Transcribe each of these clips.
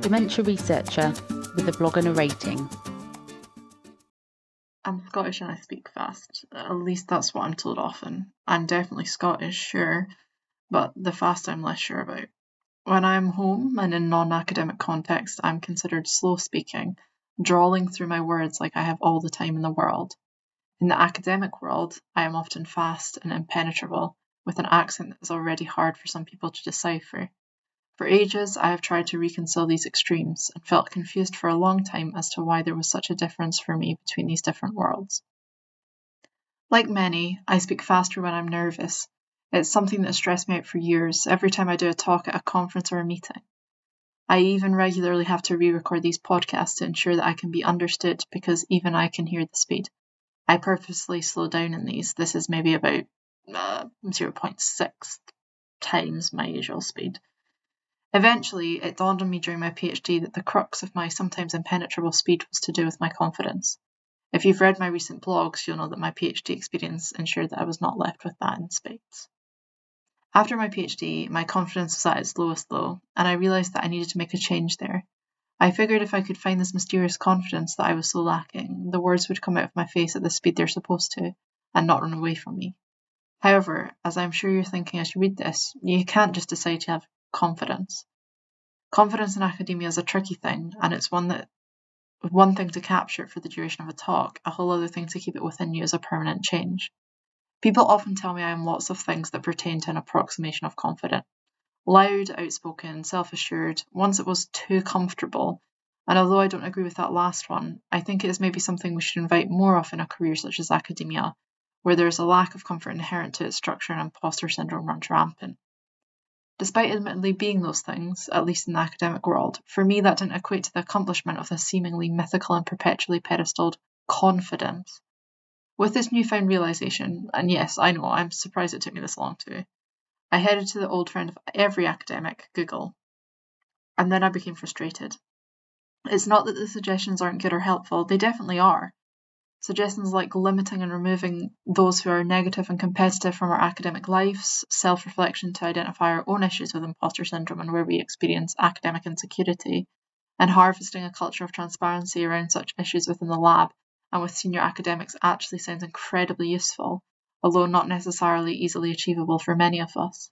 dementia researcher with a blog and a rating. I'm Scottish and I speak fast. At least that's what I'm told often. I'm definitely Scottish, sure, but the fast I'm less sure about. When I'm home and in non academic context, I'm considered slow speaking, drawling through my words like I have all the time in the world. In the academic world, I am often fast and impenetrable, with an accent that is already hard for some people to decipher. For ages, I have tried to reconcile these extremes and felt confused for a long time as to why there was such a difference for me between these different worlds. Like many, I speak faster when I'm nervous. It's something that stressed me out for years every time I do a talk at a conference or a meeting. I even regularly have to re record these podcasts to ensure that I can be understood because even I can hear the speed. I purposely slow down in these. This is maybe about uh, 0.6 times my usual speed. Eventually, it dawned on me during my PhD that the crux of my sometimes impenetrable speed was to do with my confidence. If you've read my recent blogs, you'll know that my PhD experience ensured that I was not left with that in spades. After my PhD, my confidence was at its lowest low, and I realised that I needed to make a change there. I figured if I could find this mysterious confidence that I was so lacking, the words would come out of my face at the speed they're supposed to, and not run away from me. However, as I'm sure you're thinking as you read this, you can't just decide to have confidence. Confidence in academia is a tricky thing, and it's one that one thing to capture it for the duration of a talk, a whole other thing to keep it within you as a permanent change. People often tell me I am lots of things that pertain to an approximation of confident. Loud, outspoken, self assured, once it was too comfortable. And although I don't agree with that last one, I think it is maybe something we should invite more of in a career such as academia, where there is a lack of comfort inherent to its structure and imposter syndrome runs rampant. Despite admittedly being those things, at least in the academic world, for me that didn't equate to the accomplishment of the seemingly mythical and perpetually pedestaled confidence. With this newfound realization, and yes, I know, I'm surprised it took me this long too, I headed to the old friend of every academic, Google, and then I became frustrated. It's not that the suggestions aren't good or helpful, they definitely are. Suggestions like limiting and removing those who are negative and competitive from our academic lives, self reflection to identify our own issues with imposter syndrome and where we experience academic insecurity, and harvesting a culture of transparency around such issues within the lab and with senior academics actually sounds incredibly useful, although not necessarily easily achievable for many of us.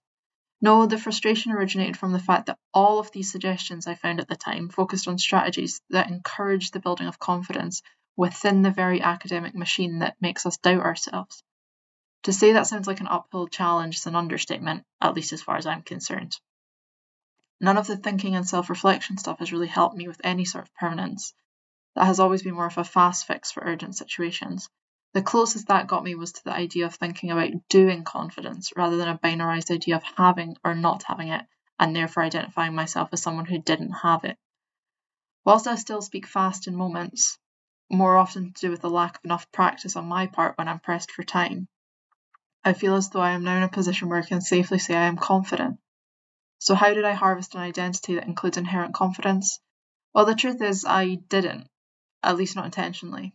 No, the frustration originated from the fact that all of these suggestions I found at the time focused on strategies that encourage the building of confidence within the very academic machine that makes us doubt ourselves. To say that sounds like an uphill challenge is an understatement, at least as far as I'm concerned. None of the thinking and self reflection stuff has really helped me with any sort of permanence. That has always been more of a fast fix for urgent situations. The closest that got me was to the idea of thinking about doing confidence rather than a binarized idea of having or not having it, and therefore identifying myself as someone who didn't have it. Whilst I still speak fast in moments, more often to do with the lack of enough practice on my part when I'm pressed for time. I feel as though I am now in a position where I can safely say I am confident. So, how did I harvest an identity that includes inherent confidence? Well, the truth is, I didn't, at least not intentionally.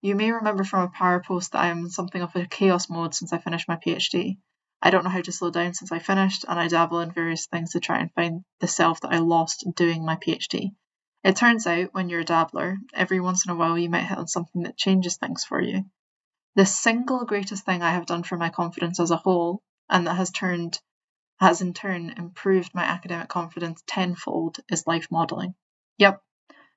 You may remember from a prior post that I am in something of a chaos mode since I finished my PhD. I don't know how to slow down since I finished, and I dabble in various things to try and find the self that I lost doing my PhD. It turns out, when you're a dabbler, every once in a while you might hit on something that changes things for you. The single greatest thing I have done for my confidence as a whole, and that has turned has in turn improved my academic confidence tenfold, is life modelling. Yep,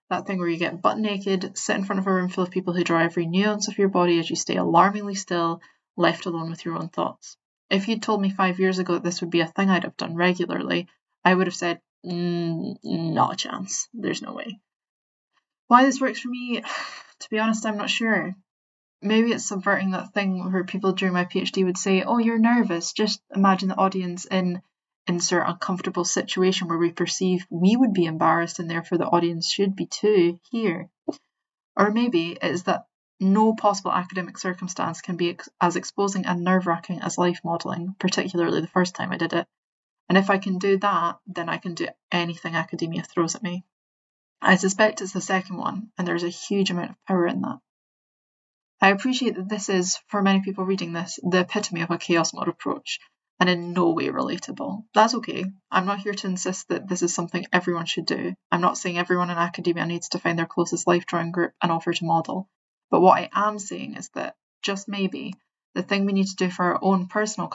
that thing where you get butt naked, sit in front of a room full of people who draw every nuance of your body as you stay alarmingly still, left alone with your own thoughts. If you'd told me five years ago that this would be a thing I'd have done regularly, I would have said, Mm, not a chance. There's no way. Why this works for me, to be honest, I'm not sure. Maybe it's subverting that thing where people during my PhD would say, Oh, you're nervous. Just imagine the audience in insert uncomfortable situation where we perceive we would be embarrassed and therefore the audience should be too here. Or maybe it is that no possible academic circumstance can be ex- as exposing and nerve wracking as life modelling, particularly the first time I did it. And if I can do that, then I can do anything academia throws at me. I suspect it's the second one, and there's a huge amount of power in that. I appreciate that this is, for many people reading this, the epitome of a chaos mode approach, and in no way relatable. That's okay. I'm not here to insist that this is something everyone should do. I'm not saying everyone in academia needs to find their closest life drawing group and offer to model. But what I am saying is that, just maybe, the thing we need to do for our own personal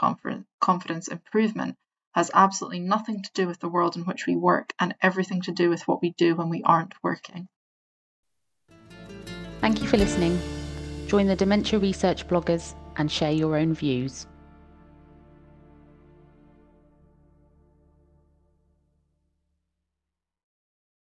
confidence improvement has absolutely nothing to do with the world in which we work and everything to do with what we do when we aren't working. Thank you for listening. Join the Dementia Research bloggers and share your own views.